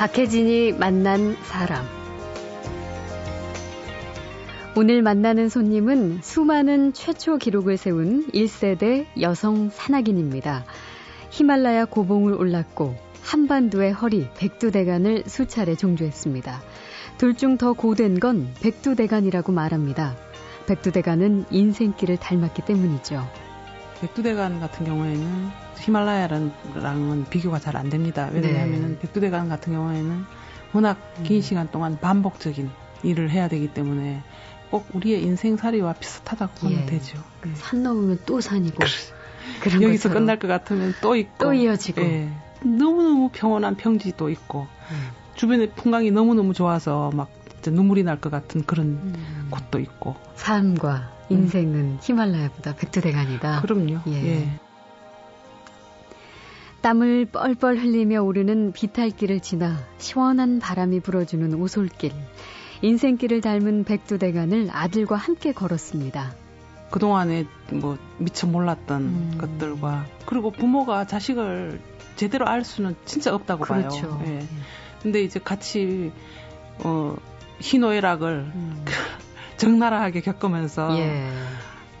박혜진이 만난 사람. 오늘 만나는 손님은 수많은 최초 기록을 세운 1세대 여성 산악인입니다. 히말라야 고봉을 올랐고 한반도의 허리 백두대간을 수차례 종주했습니다. 둘 중 더 고된 건 백두대간이라고 말합니다. 백두대간은 인생길을 닮았기 때문이죠. 백두대간 같은 경우에는 히말라야랑은 비교가 잘 안 됩니다. 왜냐하면 네. 백두대간 같은 경우에는 워낙 긴 음. 시간 동안 반복적인 일을 해야 되기 때문에 꼭 우리의 인생살이와 비슷하다고 보면 예. 되죠. 네. 산 넘으면 또 산이고. 그런 여기서 것처럼. 끝날 것 같으면 또 있고. 또 이어지고. 예. 너무너무 평온한 평지도 있고. 음. 주변에 풍광이 너무너무 좋아서 막 눈물이 날 것 같은 그런 음. 곳도 있고. 삶과 인생은 음. 히말라야보다 백두대간이다. 그럼요. 예. 예. 땀을 뻘뻘 흘리며 오르는 비탈길을 지나 시원한 바람이 불어주는 오솔길. 인생길을 닮은 백두대간을 아들과 함께 걸었습니다. 그동안에 뭐 미처 몰랐던 음. 것들과 그리고 부모가 자식을 제대로 알 수는 진짜 없다고 그렇죠. 봐요. 예. 근데 이제 같이 어 희노애락을 음. 적나라하게 겪으면서 예.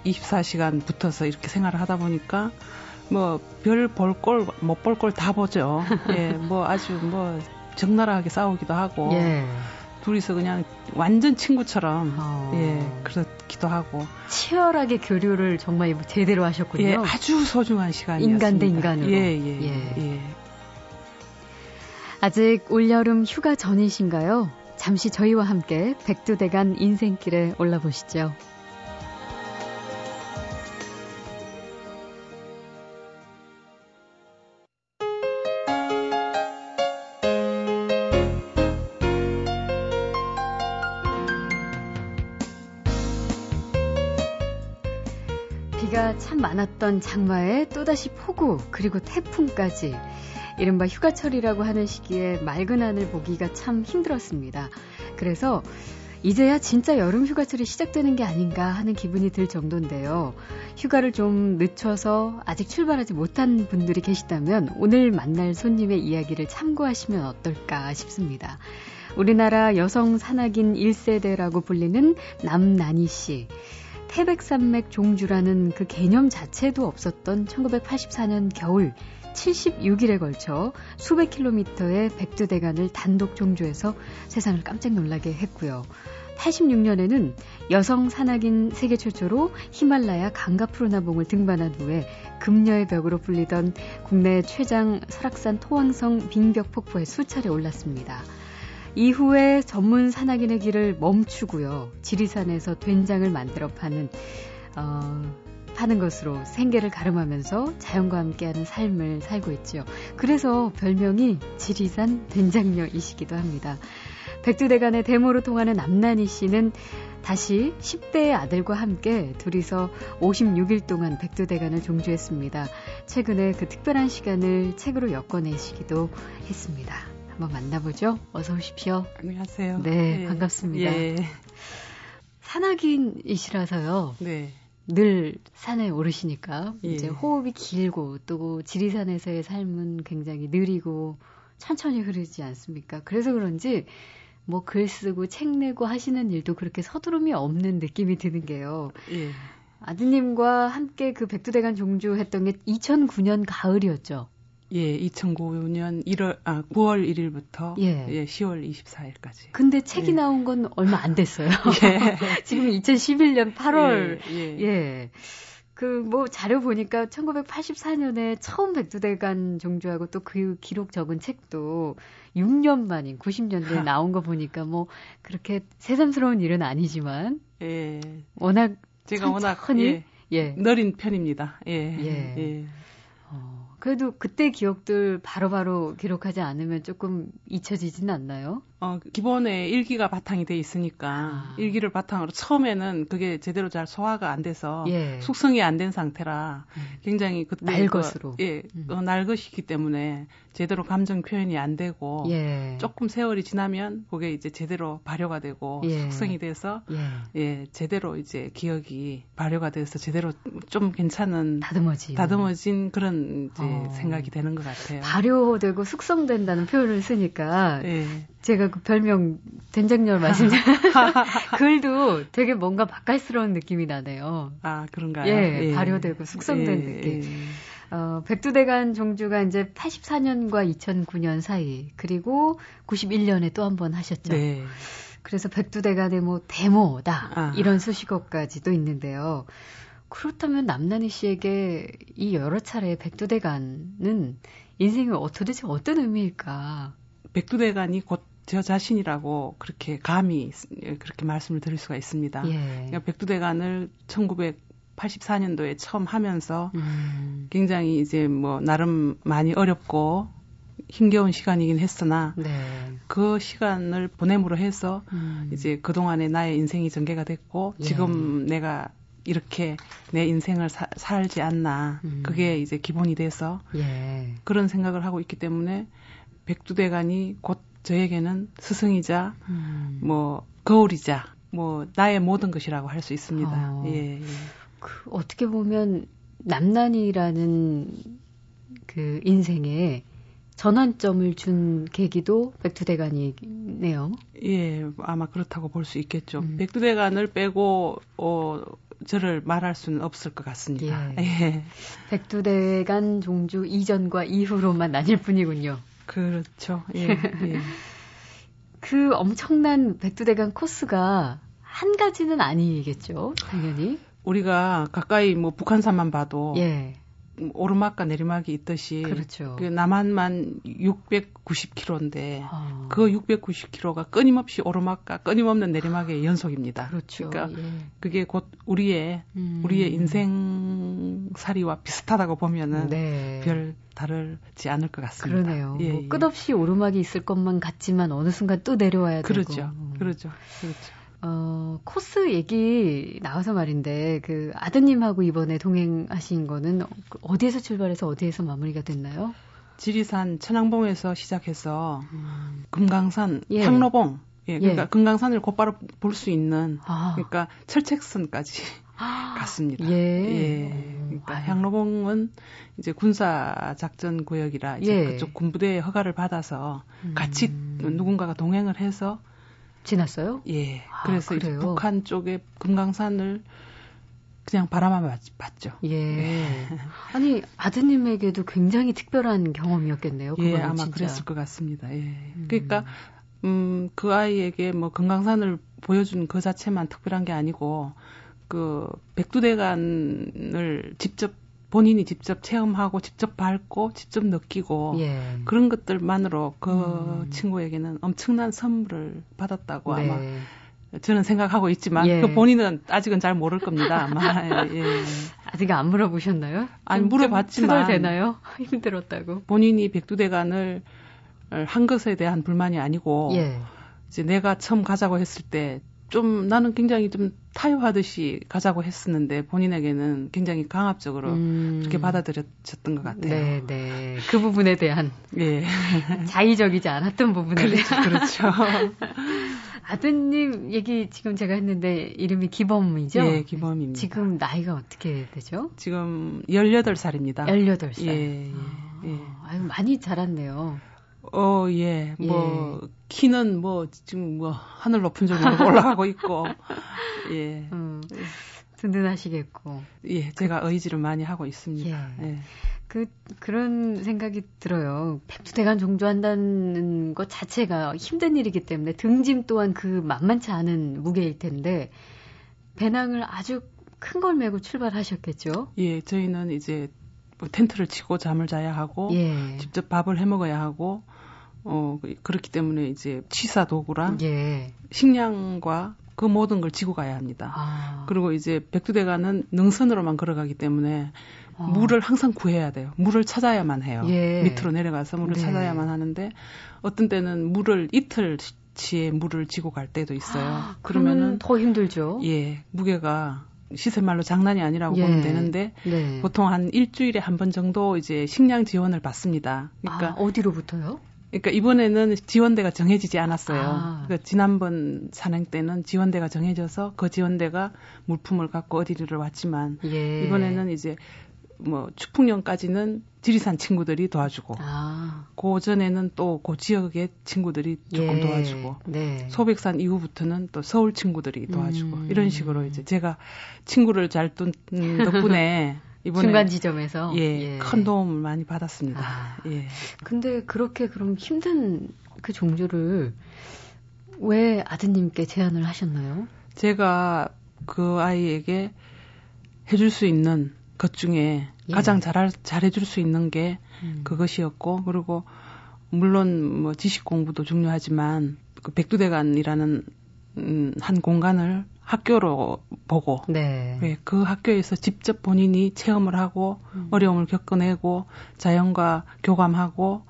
24시간 붙어서 이렇게 생활을 하다 보니까 뭐 별 볼 걸 못 볼 걸 다 보죠. 예, 뭐 아주 뭐 적나라하게 싸우기도 하고 예. 둘이서 그냥 완전 친구처럼 어. 예 그렇기도 하고 치열하게 교류를 정말 제대로 하셨군요. 예, 아주 소중한 시간이었습니다. 인간 대 인간으로. 예, 예, 예. 예. 아직 올여름 휴가 전이신가요? 잠시 저희와 함께 백두대간 인생길에 올라보시죠. 많았던 장마에 또다시 폭우 그리고 태풍까지 이른바 휴가철이라고 하는 시기에 맑은 하늘 보기가 참 힘들었습니다. 그래서 이제야 진짜 여름 휴가철이 시작되는 게 아닌가 하는 기분이 들 정도인데요. 휴가를 좀 늦춰서 아직 출발하지 못한 분들이 계시다면 오늘 만날 손님의 이야기를 참고하시면 어떨까 싶습니다. 우리나라 여성 산악인 1세대라고 불리는 남난희 씨. 태백산맥 종주라는 그 개념 자체도 없었던 1984년 겨울 76일에 걸쳐 수백 킬로미터의 백두대간을 단독 종주해서 세상을 깜짝 놀라게 했고요. 86년에는 여성 산악인 세계 최초로 히말라야 강가푸르나봉을 등반한 후에 금녀의 벽으로 불리던 국내 최장 설악산 토왕성 빙벽 폭포에 수차례 올랐습니다. 이후에 전문 산악인의 길을 멈추고요. 지리산에서 된장을 만들어 파는 어, 파는 것으로 생계를 가름하면서 자연과 함께하는 삶을 살고 있죠. 그래서 별명이 지리산 된장녀이시기도 합니다. 백두대간의 데모로 통하는 남난희 씨는 다시 10대의 아들과 함께 둘이서 56일 동안 백두대간을 종주했습니다. 최근에 그 특별한 시간을 책으로 엮어내시기도 했습니다. 한번 만나보죠. 어서 오십시오. 안녕하세요. 네, 네. 반갑습니다. 예. 산악인이시라서요. 네. 늘 산에 오르시니까 예. 이제 호흡이 길고 또 지리산에서의 삶은 굉장히 느리고 천천히 흐르지 않습니까? 그래서 그런지 뭐 글 쓰고 책 내고 하시는 일도 그렇게 서두름이 없는 느낌이 드는 게요. 예. 아드님과 함께 그 백두대간 종주했던 게 2009년 가을이었죠. 예, 2009년 1월 아 9월 1일부터 예, 예 10월 24일까지. 근데 책이 예. 나온 건 얼마 안 됐어요. 예. 지금 2011년 8월. 예. 예. 예. 그뭐 자료 보니까 1984년에 처음 백두대간 종주하고 또 그 기록 적은 책도 6년 만인 90년대에 나온 거 보니까 뭐 그렇게 새삼스러운 일은 아니지만 예. 워낙 제가 워낙 예, 예. 느린 편입니다. 예. 예. 예. 어, 그래도 그때 기억들 바로바로 바로 기록하지 않으면 조금 잊혀지진 않나요? 어, 기본에 일기가 바탕이 돼 있으니까 아. 일기를 바탕으로 처음에는 그게 제대로 잘 소화가 안 돼서 예. 숙성이 안 된 상태라 음. 굉장히 그때 날것으로 그, 예, 음. 어, 날것이기 때문에 제대로 감정 표현이 안 되고 예. 조금 세월이 지나면 그게 이제 제대로 발효가 되고 예. 숙성이 돼서 예. 예. 제대로 이제 기억이 발효가 돼서 제대로 좀 괜찮은 다듬어진 다듬어진 그런 이제 어. 생각이 되는 것 같아요. 발효되고 숙성된다는 표현을 쓰니까 예. 제가 그 별명 된장열 마신자 글도 되게 뭔가 맛깔스러운 느낌이 나네요. 아 그런가요? 예, 예. 발효되고 숙성된 예, 느낌. 예. 어, 백두대간 종주가 이제 84년과 2009년 사이 그리고 91년에 또 한 번 하셨죠. 네. 그래서 백두대간의 뭐 데모다 아. 이런 수식어까지도 있는데요. 그렇다면 남난희 씨에게 이 여러 차례 백두대간은 인생이 어, 도대체 어떤 의미일까? 백두대간이 곧 저 자신이라고 그렇게 감히 그렇게 말씀을 드릴 수가 있습니다. 예. 그러니까 백두대간을 1984년도에 처음 하면서 음. 굉장히 이제 뭐 나름 많이 어렵고 힘겨운 시간이긴 했으나 네. 그 시간을 보냄으로 해서 음. 이제 그동안에 나의 인생이 전개가 됐고 예. 지금 내가 이렇게 내 인생을 사, 살지 않나 음. 그게 이제 기본이 돼서 예. 그런 생각을 하고 있기 때문에 백두대간이 곧 저에게는 스승이자 음. 뭐 거울이자 뭐 나의 모든 것이라고 할 수 있습니다. 어. 예, 예. 그 어떻게 보면 남난이라는 그 인생에 전환점을 준 계기도 백두대간이네요. 예, 아마 그렇다고 볼 수 있겠죠. 음. 백두대간을 빼고 어 저를 말할 수는 없을 것 같습니다. 예. 예. 백두대간 종주 이전과 이후로만 나뉠 뿐이군요. 그렇죠. 예. 예. 그 엄청난 백두대간 코스가 한 가지는 아니겠죠, 당연히. 우리가 가까이 뭐 북한산만 봐도 예. 오르막과 내리막이 있듯이 그렇죠. 그 남한만 690km인데 아. 그 690km가 끊임없이 오르막과 끊임없는 내리막의 연속입니다. 그렇죠. 그러니까 예. 그게 곧 우리의 음. 우리의 인생살이와 비슷하다고 보면은 네. 별 다르지 않을 것 같습니다. 그러네요. 예, 뭐 예. 끝없이 오르막이 있을 것만 같지만 어느 순간 또 내려와야 그렇죠. 되고. 그렇죠. 그렇죠. 어, 코스 얘기 나와서 말인데, 그 아드님하고 이번에 동행하신 거는 어디에서 출발해서 어디에서 마무리가 됐나요? 지리산 천왕봉에서 시작해서 음. 금강산 예. 향로봉 예, 그러니까 예. 금강산을 곧바로 볼 수 있는 아. 그러니까 철책선까지 아. 갔습니다. 예. 예. 그러니까 아유. 향로봉은 이제 군사 작전 구역이라 이제 예. 그쪽 군부대의 허가를 받아서 음. 같이 누군가가 동행을 해서 지났어요? 예. 아, 그래서 북한 쪽에 금강산을 그냥 바라만 봤죠. 예. 예. 아니 아드님에게도 굉장히 특별한 경험이었겠네요. 예, 아마 진짜. 그랬을 것 같습니다. 예. 음. 그러니까 음, 그 아이에게 뭐 금강산을 보여준 그 자체만 특별한 게 아니고 그 백두대간을 직접 본인이 직접 체험하고 직접 밟고 직접 느끼고 예. 그런 것들만으로 그 음. 친구에게는 엄청난 선물을 받았다고 네. 아마 저는 생각하고 있지만 예. 그 본인은 아직은 잘 모를 겁니다. 아마 예. 아직 안 물어보셨나요? 아니 물어봤지만 되나요? 힘들었다고. 본인이 백두대간을 한 것에 대한 불만이 아니고 예. 이제 내가 처음 가자고 했을 때 좀 나는 굉장히 좀 타협하듯이 가자고 했었는데 본인에게는 굉장히 강압적으로 음. 그렇게 받아들여졌던 것 같아요. 네, 네. 그 부분에 대한 예. 자의적이지 않았던 부분에 그렇죠, 대한 그렇죠. 아드님 얘기 지금 제가 했는데 이름이 기범이죠? 예, 기범입니다. 지금 나이가 어떻게 되죠? 지금 18살입니다. 18살. 예, 예. 아, 예. 아유, 많이 자랐네요. 어, 예. 뭐, 예. 키는 뭐, 지금 뭐, 하늘 높은 쪽으로 올라가고 있고, 예. 음, 든든하시겠고. 예, 제가 의지를 많이 하고 있습니다. 예. 예. 그, 그런 생각이 들어요. 백두대간 종주한다는 것 자체가 힘든 일이기 때문에 등짐 또한 그 만만치 않은 무게일 텐데, 배낭을 아주 큰 걸 메고 출발하셨겠죠? 예, 저희는 이제 뭐 텐트를 치고 잠을 자야 하고, 예. 직접 밥을 해 먹어야 하고, 어, 그렇기 때문에 이제 취사 도구랑 예. 식량과 그 모든 걸 지고 가야 합니다. 아. 그리고 이제 백두대간은 능선으로만 걸어가기 때문에 아. 물을 항상 구해야 돼요. 물을 찾아야만 해요. 예. 밑으로 내려가서 물을 네. 찾아야만 하는데 어떤 때는 물을 이틀 수치의 물을 지고 갈 때도 있어요. 아, 그러면은 더 힘들죠. 예, 무게가 시세 말로 장난이 아니라고 예. 보면 되는데 네. 보통 한 일주일에 한 번 정도 이제 식량 지원을 받습니다. 그러니까 아, 어디로부터요? 그러니까 이번에는 지원대가 정해지지 않았어요. 아. 그러니까 지난번 산행 때는 지원대가 정해져서 그 지원대가 물품을 갖고 어디를 왔지만 예. 이번에는 이제 뭐 축풍령까지는 지리산 친구들이 도와주고 아. 그 전에는 또 그 지역의 친구들이 조금 예. 도와주고 네. 소백산 이후부터는 또 서울 친구들이 도와주고 음. 이런 식으로 이제 제가 친구를 잘 둔 덕분에 이번에 중간 지점에서 예, 예, 큰 도움을 많이 받았습니다. 아, 예. 근데 그렇게 그럼 힘든 그 종주를 왜 아드님께 제안을 하셨나요? 제가 그 아이에게 해줄 수 있는 것 중에 예. 가장 잘 잘해줄 수 있는 게 음. 그것이었고 그리고 물론 뭐 지식 공부도 중요하지만 그 백두대간이라는 음, 한 공간을 학교로 보고 네. 네, 그 학교에서 직접 본인이 체험을 하고 음. 어려움을 겪어내고 자연과 교감하고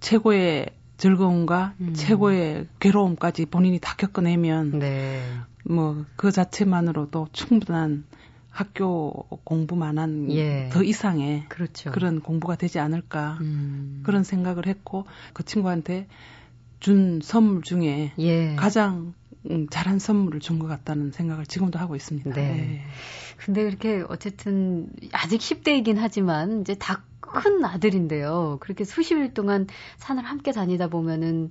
최고의 즐거움과 음. 최고의 괴로움까지 본인이 다 겪어내면 네. 뭐그 자체만으로도 충분한 학교 공부만한 예. 더 이상의 그렇죠. 그런 공부가 되지 않을까 음. 그런 생각을 했고 그 친구한테 준 선물 중에 예. 가장 음, 잘한 선물을 준 것 같다는 생각을 지금도 하고 있습니다. 네. 네. 근데 이렇게 어쨌든 아직 10대이긴 하지만 이제 다 큰 아들인데요. 그렇게 수십일 동안 산을 함께 다니다 보면은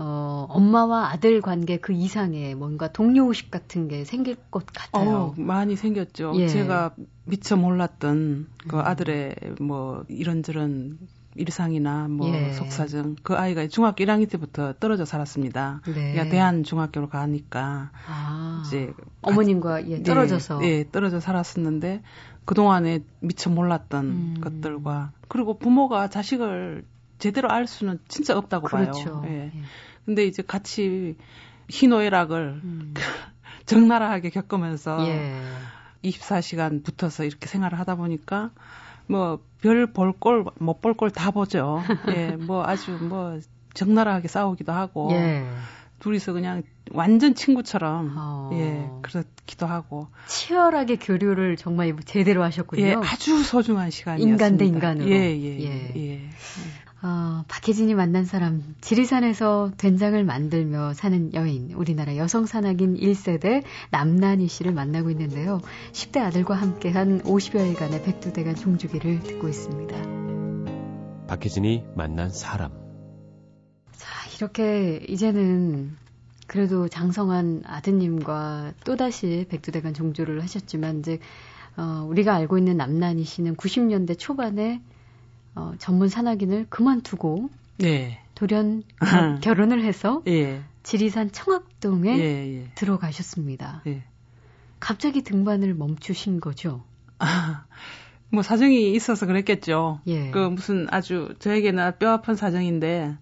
어, 엄마와 아들 관계 그 이상의 뭔가 동료의식 같은 게 생길 것 같아요. 어, 많이 생겼죠. 예. 제가 미처 몰랐던 그 음. 아들의 뭐 이런저런 일상이나 뭐 예. 속사정 그 아이가 중학교 1학년 때부터 떨어져 살았습니다. 네. 그러니까 대한 중학교로 가니까 아. 이제 어머님과 예, 떨어져서 네, 네, 떨어져 살았었는데 그 동안에 미처 몰랐던 음. 것들과 그리고 부모가 자식을 제대로 알 수는 진짜 없다고 그렇죠. 봐요. 예. 예. 근데 이제 같이 희노애락을 음. 적나라하게 겪으면서 예. 24시간 붙어서 이렇게 생활을 하다 보니까 뭐 별볼 걸못볼걸다 보죠. 예, 뭐 아주 뭐 적나라하게 싸우기도 하고 예. 둘이서 그냥 완전 친구처럼 어. 예 그렇기도 하고 치열하게 교류를 정말 제대로 하셨군요. 예, 아주 소중한 시간이었습니다. 인간 대 인간으로. 예, 예, 예. 예. 어, 박혜진이 만난 사람, 지리산에서 된장을 만들며 사는 여인, 우리나라 여성 산악인 1세대 남난희 씨를 만나고 있는데요. 10대 아들과 함께한 50여일간의 백두대간 종주기를 듣고 있습니다. 박혜진이 만난 사람. 자, 이렇게 이제는 그래도 장성한 아드님과 또다시 백두대간 종주를 하셨지만, 이제, 어, 우리가 알고 있는 남난희 씨는 90년대 초반에 어, 전문 산악인을 그만두고 네. 돌연 결혼을 해서 예. 지리산 청학동에 예, 예. 들어가셨습니다. 예. 갑자기 등반을 멈추신 거죠? 아, 뭐 사정이 있어서 그랬겠죠. 예. 그 무슨 아주 저에게는 뼈 아픈 사정인데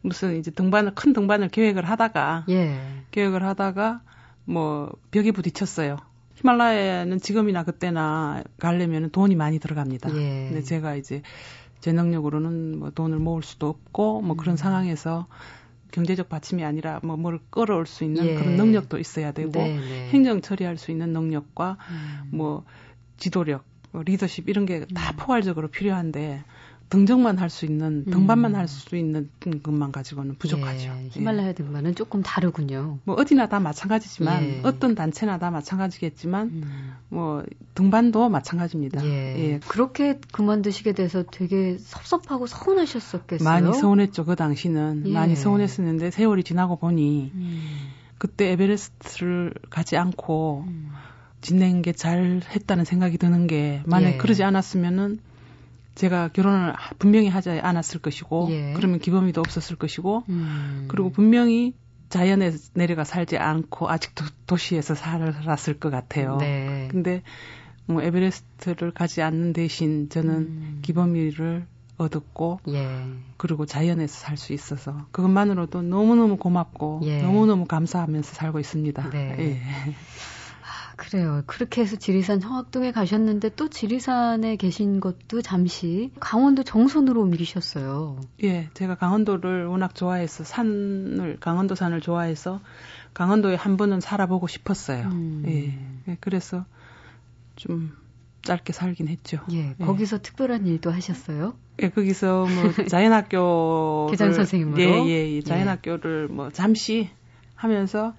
무슨 이제 등반을 큰 등반을 계획을 하다가 예. 계획을 하다가 뭐 벽에 부딪혔어요. 히말라야는 지금이나 그때나 가려면 돈이 많이 들어갑니다. 예. 근데 제가 이제 제 능력으로는 뭐 돈을 모을 수도 없고 뭐 그런 음. 상황에서 경제적 받침이 아니라 뭐 뭘 끌어올 수 있는 예. 그런 능력도 있어야 되고 네네. 네. 행정 처리할 수 있는 능력과 음. 뭐 지도력, 뭐 리더십 이런 게다 음. 포괄적으로 필요한데 등정만 할 수 있는 등반만 음. 할수 있는 것만 가지고는 부족하죠. 예, 히말라야 예. 등반은 조금 다르군요. 뭐 어디나 다 마찬가지지만 예. 어떤 단체나 다 마찬가지겠지만 음. 뭐 등반도 마찬가지입니다. 예. 예. 그렇게 그만두시게 돼서 되게 섭섭하고 서운하셨었겠어요. 많이 서운했죠. 그 당시는 예. 많이 서운했었는데 세월이 지나고 보니 음. 그때 에베레스트를 가지 않고 음. 지낸 게 잘 했다는 생각이 드는 게 만약 에 예. 그러지 않았으면은 제가 결혼을 분명히 하지 않았을 것이고 예. 그러면 기범이도 없었을 것이고 음. 그리고 분명히 자연에 내려가 살지 않고 아직도 도시에서 살았을 것 같아요. 네. 근데 뭐 에베레스트를 가지 않는 대신 저는 음. 기범이를 얻었고 예. 그리고 자연에서 살 수 있어서 그것만으로도 너무너무 고맙고 예. 너무너무 감사하면서 살고 있습니다. 네. 예. 그래요. 그렇게 해서 지리산 청학동에 가셨는데 또 지리산에 계신 것도 잠시 강원도 정선으로 옮기셨어요. 예, 제가 강원도를 워낙 좋아해서 산을 강원도 산을 좋아해서 강원도에 한 번은 살아보고 싶었어요. 음. 예, 예, 그래서 좀 짧게 살긴 했죠. 예, 예. 거기서 특별한 일도 하셨어요? 예, 거기서 뭐 자연학교 교장 선생님으로 예, 예, 예, 자연학교를 뭐 잠시 하면서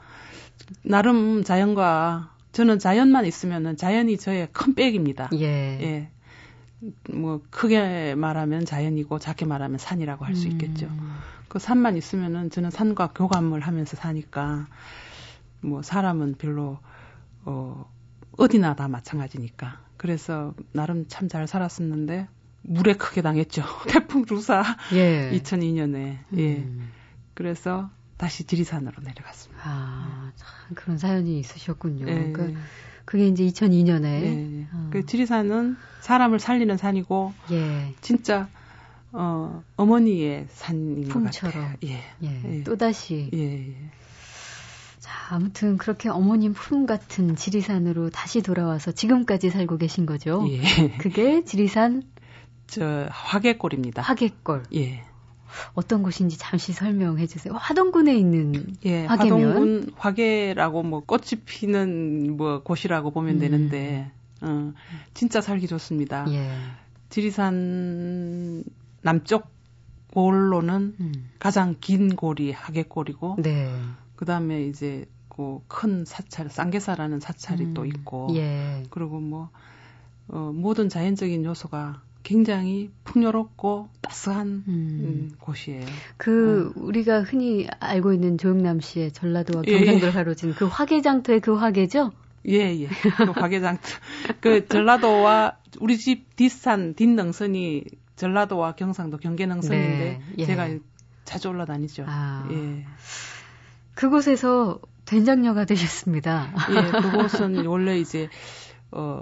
나름 자연과 저는 자연만 있으면은 자연이 저의 큰 백입니다. 예. 예. 뭐 크게 말하면 자연이고 작게 말하면 산이라고 할수 있겠죠. 음. 그 산만 있으면은 저는 산과 교감을 하면서 사니까 뭐 사람은 별로 어 어디나 다 마찬가지니까. 그래서 나름 참 잘 살았었는데 물에 크게 당했죠. 태풍 루사 예. 2002년에. 예. 음. 그래서 다시 지리산으로 내려갔습니다. 아, 참 그런 사연이 있으셨군요. 네. 그, 그게 이제 2002년에. 네. 어. 그 지리산은 사람을 살리는 산이고, 예. 진짜 어, 어머니의 산인 품처럼. 것 같아요. 예. 예. 예. 또다시. 예, 예. 자, 아무튼 그렇게 어머님 품 같은 지리산으로 다시 돌아와서 지금까지 살고 계신 거죠. 예. 그게 지리산 저 화개골입니다. 화개골. 예. 어떤 곳인지 잠시 설명해 주세요. 화동군에 있는 예, 화계면. 화동군 화계라고 뭐 꽃이 피는 뭐 곳이라고 보면 음. 되는데 어, 진짜 살기 좋습니다. 예. 지리산 남쪽 골로는 음. 가장 긴 골이 하계골이고 네. 그다음에 이제 그 큰 사찰 쌍계사라는 사찰이 음. 또 있고 예. 그리고 뭐 어, 모든 자연적인 요소가 굉장히 풍요롭고 따스한 음. 음, 곳이에요. 그 어. 우리가 흔히 알고 있는 조영남 씨의 전라도와 예. 경상도를 예. 가로진 그 화계장터의 그 화계죠? 예, 예. 그 화계장터. 그 전라도와 우리 집 뒷산 뒷능선이 전라도와 경상도 경계능선인데 네, 예. 제가 자주 올라다니죠. 아. 예. 그곳에서 된장녀가 되셨습니다. 예, 그곳은 원래 이제 어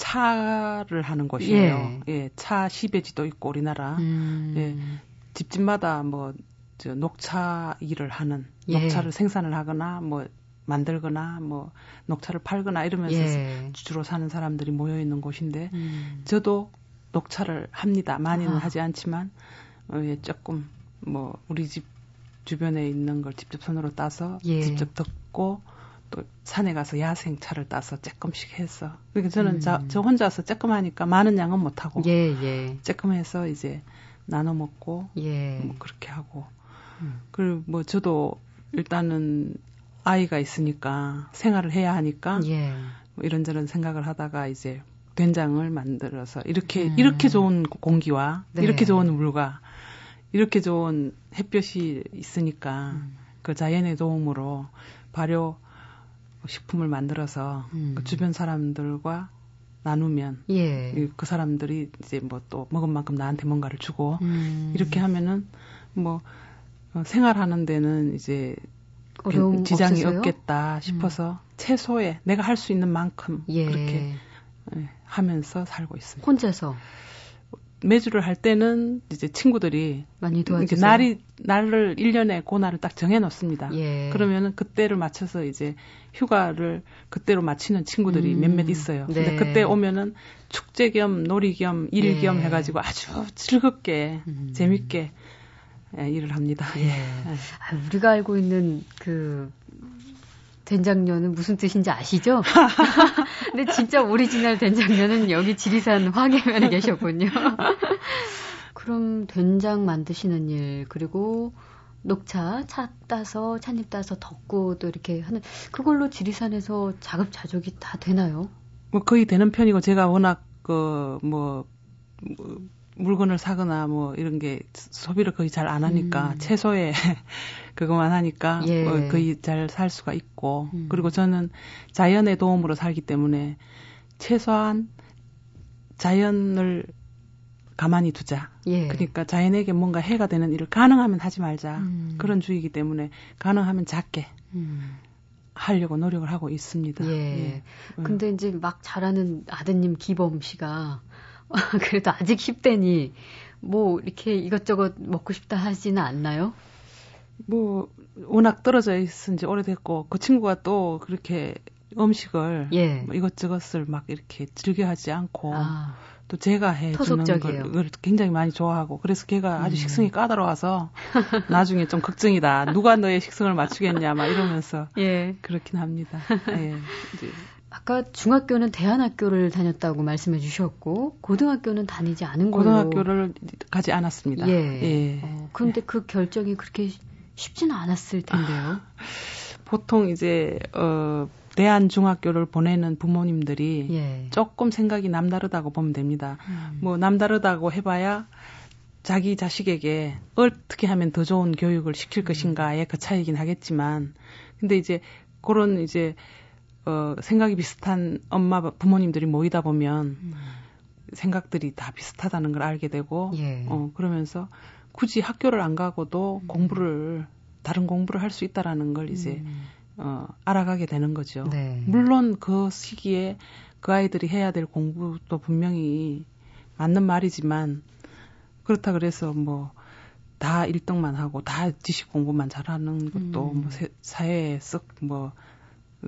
차를 하는 곳이에요. 예, 예 차 시베지도 있고 우리나라. 음. 예, 집집마다 뭐 저 녹차 일을 하는 예. 녹차를 생산을 하거나 뭐 만들거나 뭐 녹차를 팔거나 이러면서 예. 주로 사는 사람들이 모여 있는 곳인데 음. 저도 녹차를 합니다. 많이는 아. 하지 않지만 어, 예, 조금 뭐 우리 집 주변에 있는 걸 직접 손으로 따서 예. 직접 듣고 또 산에 가서 야생 차를 따서 조금씩 해서 그러니까 저는 음. 자, 저 혼자서 조금 하니까 많은 양은 못 하고 예, 예. 조금 해서 이제 나눠 먹고 예. 뭐 그렇게 하고 음. 그리고 뭐 저도 일단은 아이가 있으니까 생활을 해야 하니까 예. 뭐 이런저런 생각을 하다가 이제 된장을 만들어서 이렇게 음. 이렇게 좋은 공기와 네. 이렇게 좋은 물과 이렇게 좋은 햇볕이 있으니까 음. 그 자연의 도움으로 발효 식품을 만들어서 음. 그 주변 사람들과 나누면 예. 그 사람들이 이제 뭐 또 먹은 만큼 나한테 뭔가를 주고 음. 이렇게 하면은 뭐 어, 생활하는 데는 이제 그 지장이 없으세요? 없겠다 싶어서 음. 최소의 내가 할 수 있는 만큼 예. 그렇게 예, 하면서 살고 있습니다. 혼자서 매주를 할 때는 이제 친구들이 많이 도와주세요. 날이 날을 1년에 그 날을 딱 정해 놓습니다. 예. 그러면은 그때를 맞춰서 이제 휴가를 그때로 마치는 친구들이 음. 몇몇 있어요. 네. 근데 그때 오면은 축제 겸 놀이 겸 일겸 예. 해 가지고 아주 즐겁게 음. 재밌게 예, 일을 합니다. 예. 예. 아, 우리가 알고 있는 그 된장녀는 무슨 뜻인지 아시죠? 근데 진짜 오리지널 된장녀는 여기 지리산 화계면에 계셨군요. 그럼 된장 만드시는 일 그리고 녹차 차 따서 찻잎 따서 덮고 또 이렇게 하는 그걸로 지리산에서 자급자족이 다 되나요? 뭐 거의 되는 편이고 제가 워낙 그뭐 뭐 물건을 사거나 뭐 이런 게 소비를 거의 잘 안 하니까 음. 채소에 그것만 하니까 예. 뭐 거의 잘 살 수가 있고 음. 그리고 저는 자연의 도움으로 살기 때문에 최소한 자연을 가만히 두자. 예. 그러니까 자연에게 뭔가 해가 되는 일을 가능하면 하지 말자. 음. 그런 주의이기 때문에 가능하면 작게 음. 하려고 노력을 하고 있습니다. 예. 예. 근데 이제 막 잘하는 아드님 기범 씨가 그래도 아직 10대니 뭐 이렇게 이것저것 먹고 싶다 하지는 않나요? 뭐 워낙 떨어져 있은 지 오래됐고 그 친구가 또 그렇게 음식을 예. 뭐 이것저것을 막 이렇게 즐겨 하지 않고 아. 또 제가 해주는 걸 굉장히 많이 좋아하고 그래서 걔가 아주 음. 식성이 까다로워서 나중에 좀 걱정이다. 누가 너의 식성을 맞추겠냐 막 이러면서 예. 그렇긴 합니다. 예. 이제 아까 중학교는 대안학교를 다녔다고 말씀해 주셨고 고등학교는 다니지 않은 걸로 고등학교를 가지 않았습니다. 예. 예. 어, 그런데 그 결정이 그렇게 쉽지는 않았을 텐데요. 보통 이제 어 대한 중학교를 보내는 부모님들이 예. 조금 생각이 남다르다고 보면 됩니다. 음. 뭐 남다르다고 해봐야 자기 자식에게 어떻게 하면 더 좋은 교육을 시킬 음. 것인가의 그 차이긴 하겠지만, 근데 이제 그런 이제 어 생각이 비슷한 엄마 부모님들이 모이다 보면 음. 생각들이 다 비슷하다는 걸 알게 되고, 예. 어 그러면서 굳이 학교를 안 가고도 음. 공부를 다른 공부를 할 수 있다라는 걸 이제 음. 어, 알아가게 되는 거죠. 네. 물론 그 시기에 그 아이들이 해야 될 공부도 분명히 맞는 말이지만 그렇다 그래서 뭐 다 1등만 하고 다 지식 공부만 잘하는 것도 음. 뭐 세, 사회에 썩뭐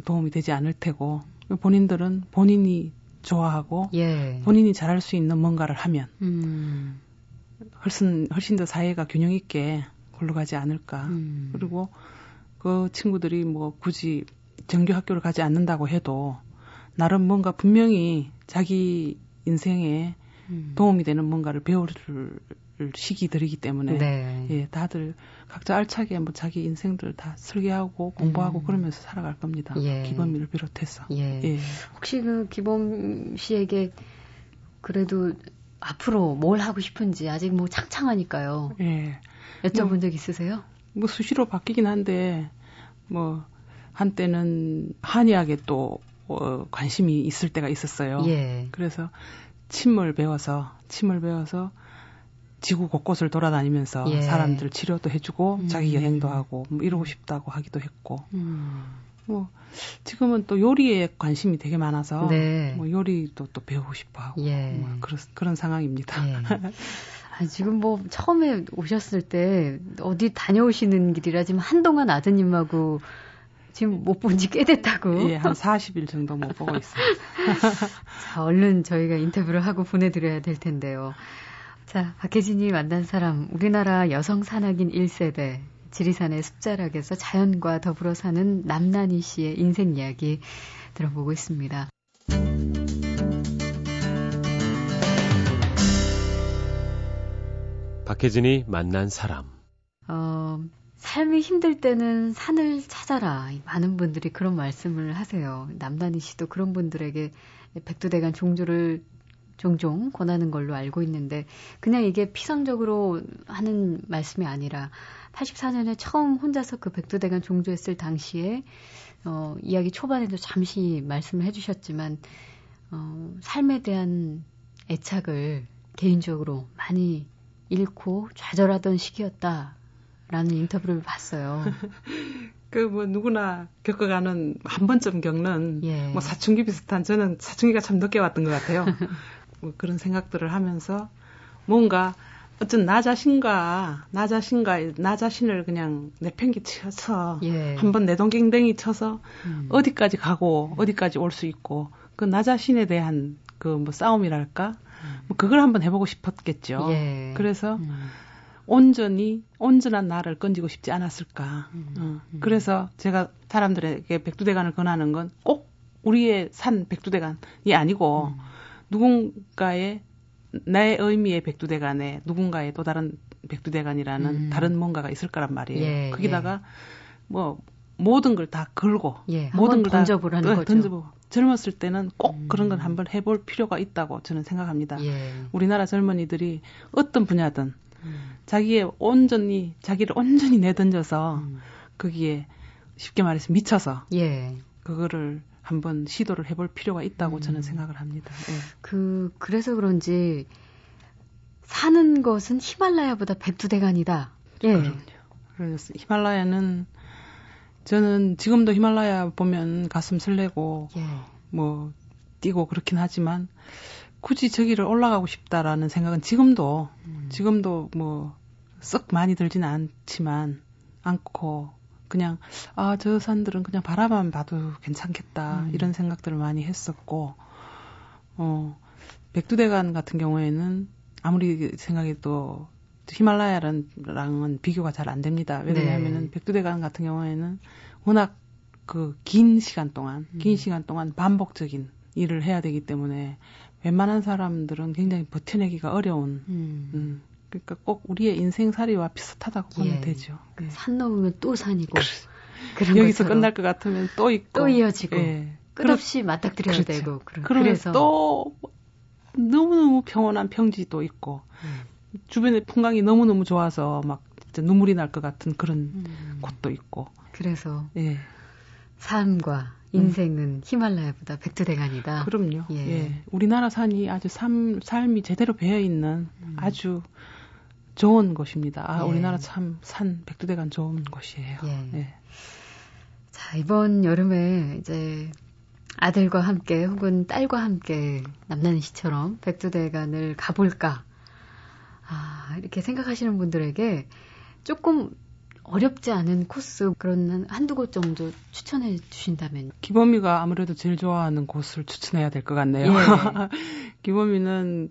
도움이 되지 않을 테고 본인들은 본인이 좋아하고 예. 본인이 잘할 수 있는 뭔가를 하면 음. 훨씬 훨씬 더 사회가 균형 있게 굴러가지 않을까. 음. 그리고 그 친구들이 뭐 굳이 정규 학교를 가지 않는다고 해도 나름 뭔가 분명히 자기 인생에 음. 도움이 되는 뭔가를 배울 시기들이기 때문에 네. 예 다들 각자 알차게 뭐 자기 인생들 다 설계하고 공부하고 음. 그러면서 살아갈 겁니다. 예. 기범이를 비롯해서. 예. 예. 혹시 그 기범 씨에게 그래도 앞으로 뭘 하고 싶은지 아직 뭐 창창하니까요. 예. 여쭤본 뭐, 적 있으세요? 뭐 수시로 바뀌긴 한데 뭐 한때는 한의학에 또 어, 관심이 있을 때가 있었어요. 예. 그래서 침을 배워서 침을 배워서 지구 곳곳을 돌아다니면서 예. 사람들 치료도 해주고 음. 자기 여행도 하고 뭐 이러고 싶다고 하기도 했고 음. 뭐 지금은 또 요리에 관심이 되게 많아서 네. 뭐 요리도 또 배우고 싶어하고 예. 뭐 그런 그런 상황입니다. 예. 아, 지금 뭐 처음에 오셨을 때 어디 다녀오시는 길이라 지금 한동안 아드님하고 지금 못 본 지 꽤 됐다고. 예, 한 40일 정도 못 보고 있습니다. 자, 얼른 저희가 인터뷰를 하고 보내드려야 될 텐데요. 자, 박혜진이 만난 사람, 우리나라 여성 산악인 1세대, 지리산의 숲자락에서 자연과 더불어 사는 남난희 씨의 인생 이야기 들어보고 있습니다. 박혜진이 만난 사람. 어, 삶이 힘들 때는 산을 찾아라. 많은 분들이 그런 말씀을 하세요. 남단희 씨도 그런 분들에게 백두대간 종조를 종종 권하는 걸로 알고 있는데 그냥 이게 피상적으로 하는 말씀이 아니라 84년에 처음 혼자서 그 백두대간 종조했을 당시에 어, 이야기 초반에도 잠시 말씀을 해주셨지만 어, 삶에 대한 애착을 개인적으로 많이 잃고 좌절하던 시기였다라는 인터뷰를 봤어요. 그 뭐 누구나 겪어가는 한 번쯤 겪는 예. 뭐 사춘기 비슷한 저는 사춘기가 참 늦게 왔던 것 같아요. 뭐 그런 생각들을 하면서 뭔가 어쩐 나 자신과 나 자신과 나 자신을 그냥 내팽개쳐서 예. 한번 내동갱댕이 쳐서 음. 어디까지 가고 어디까지 올 수 있고 그 나 자신에 대한 그 뭐 싸움이랄까 뭐 그걸 한번 해보고 싶었겠죠. 예. 그래서 음. 온전히 온전한 나를 건지고 싶지 않았을까. 음. 어. 음. 그래서 제가 사람들에게 백두대간을 권하는 건 꼭 우리의 산 백두대간이 아니고 음. 누군가의 내 의미의 백두대간에 누군가의 또 다른 백두대간이라는 음. 다른 뭔가가 있을 거란 말이에요. 예, 거기다가 예. 뭐 모든 걸 다 걸고 예, 모든 걸 던져보라는 다, 어, 거죠. 던져보. 젊었을 때는 꼭 음. 그런 걸 한번 해볼 필요가 있다고 저는 생각합니다. 예. 우리나라 젊은이들이 어떤 분야든 음. 자기의 온전히 자기를 온전히 내던져서 음. 거기에 쉽게 말해서 미쳐서 예. 그거를 한번 시도를 해볼 필요가 있다고 저는 음. 생각을 합니다. 예. 그 그래서 그런지 사는 것은 히말라야보다 백두대간이다. 예. 그럼요. 그래서 히말라야는 저는 지금도 히말라야 보면 가슴 설레고 예. 뭐 뛰고 그렇긴 하지만 굳이 저기를 올라가고 싶다라는 생각은 지금도 음. 지금도 뭐 썩 많이 들지는 않지만 않고 그냥 아 저 산들은 그냥 바라만 봐도 괜찮겠다 음. 이런 생각들을 많이 했었고 어 백두대간 같은 경우에는 아무리 생각해도 히말라야랑은 비교가 잘 안 됩니다. 왜냐하면은 네. 백두대간 같은 경우에는 워낙 그 긴 시간 동안 긴 음. 시간 동안 반복적인 일을 해야 되기 때문에 웬만한 사람들은 굉장히 버텨내기가 어려운 음. 음. 그러니까 꼭 우리의 인생살이와 비슷하다고 보면 예. 되죠. 예. 산 넘으면 또 산이고 그런 여기서. 끝날 것 같으면 또 있고 또 이어지고 예. 끝없이 맞닥뜨려야 그렇죠. 되고 그러, 그래서 또 너무너무 평온한 평지도 있고 음. 주변에 풍광이 너무너무 좋아서 막 진짜 눈물이 날 것 같은 그런 음. 곳도 있고 그래서 예. 삶과 인생은 음. 히말라야보다 백두대간이다. 그럼요. 예. 예. 우리나라 산이 아주 삶, 삶이 제대로 배어 있는 음. 아주 좋은 곳입니다. 아, 예. 우리나라 참 산 백두대간 좋은 곳이에요. 예. 예. 자, 이번 여름에 이제 아들과 함께 혹은 딸과 함께 남나는 시처럼 백두대간을 가볼까? 아, 이렇게 생각하시는 분들에게 조금 어렵지 않은 코스 그런 한두 곳 정도 추천해 주신다면 기범이가 아무래도 제일 좋아하는 곳을 추천해야 될 것 같네요. 예. 기범이는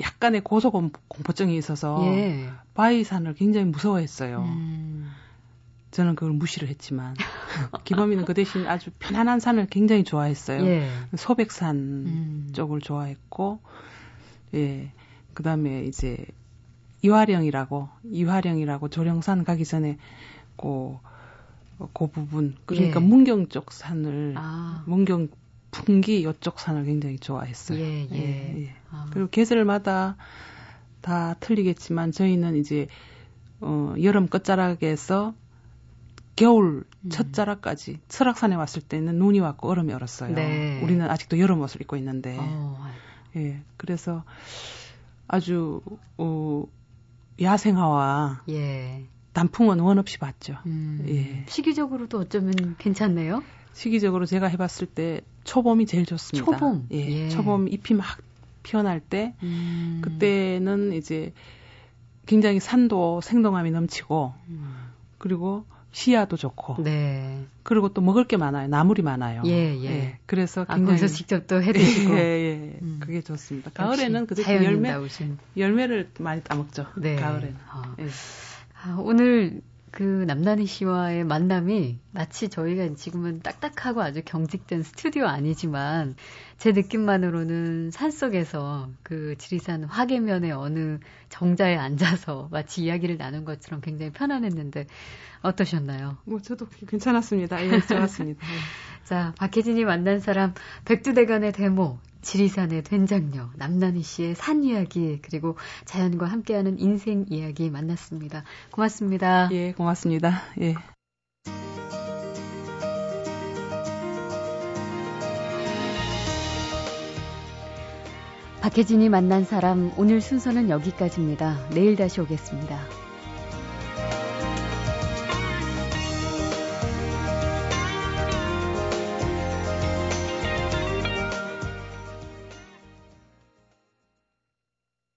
약간의 고소공포증이 있어서 예. 바위산을 굉장히 무서워했어요. 음. 저는 그걸 무시를 했지만 기범이는 그 대신 아주 편안한 산을 굉장히 좋아했어요. 예. 소백산 음. 쪽을 좋아했고 예. 그다음에 이제 이화령이라고 이화령이라고 조령산 가기 전에 그, 그 부분 그러니까 예. 문경 쪽 산을 아. 문경 풍기 요쪽 산을 굉장히 좋아했어요. 예, 예. 예, 예. 아. 그리고 계절마다 다 틀리겠지만 저희는 이제 어 여름 끝자락에서 겨울 음. 첫자락까지 설악산에 왔을 때는 눈이 왔고 얼음이 얼었어요. 네. 우리는 아직도 여름 옷을 입고 있는데. 어. 예. 그래서 아주 어 야생화와 예. 단풍은 원 없이 봤죠. 음. 예. 시기적으로도 어쩌면 괜찮네요. 시기적으로 제가 해봤을 때 초봄이 제일 좋습니다. 초봄. 예. 예. 초봄 잎이 막 피어날 때 음. 그때는 이제 굉장히 산도 생동함이 넘치고 음. 그리고 시야도 좋고. 네. 그리고 또 먹을 게 많아요. 나물이 많아요. 예, 예. 예. 그래서 아, 굉장히 아, 직접 또 해드시고. 예, 예. 음. 그게 좋습니다. 가을에는 그저 열매 열매를 많이 따먹죠. 네. 가을에는. 어. 예. 아, 오늘 그 남나니 씨와의 만남이 마치 저희가 지금은 딱딱하고 아주 경직된 스튜디오 아니지만 제 느낌만으로는 산 속에서 그 지리산 화계면의 어느 정자에 앉아서 마치 이야기를 나눈 것처럼 굉장히 편안했는데 어떠셨나요? 뭐 저도 괜찮았습니다. 예, 좋았습니다. 자, 박혜진이 만난 사람 백두대간의 데모 지리산의 된장녀, 남나니 씨의 산 이야기, 그리고 자연과 함께하는 인생 이야기 만났습니다. 고맙습니다. 예, 고맙습니다. 예. 박혜진이 만난 사람, 오늘 순서는 여기까지입니다. 내일 다시 오겠습니다.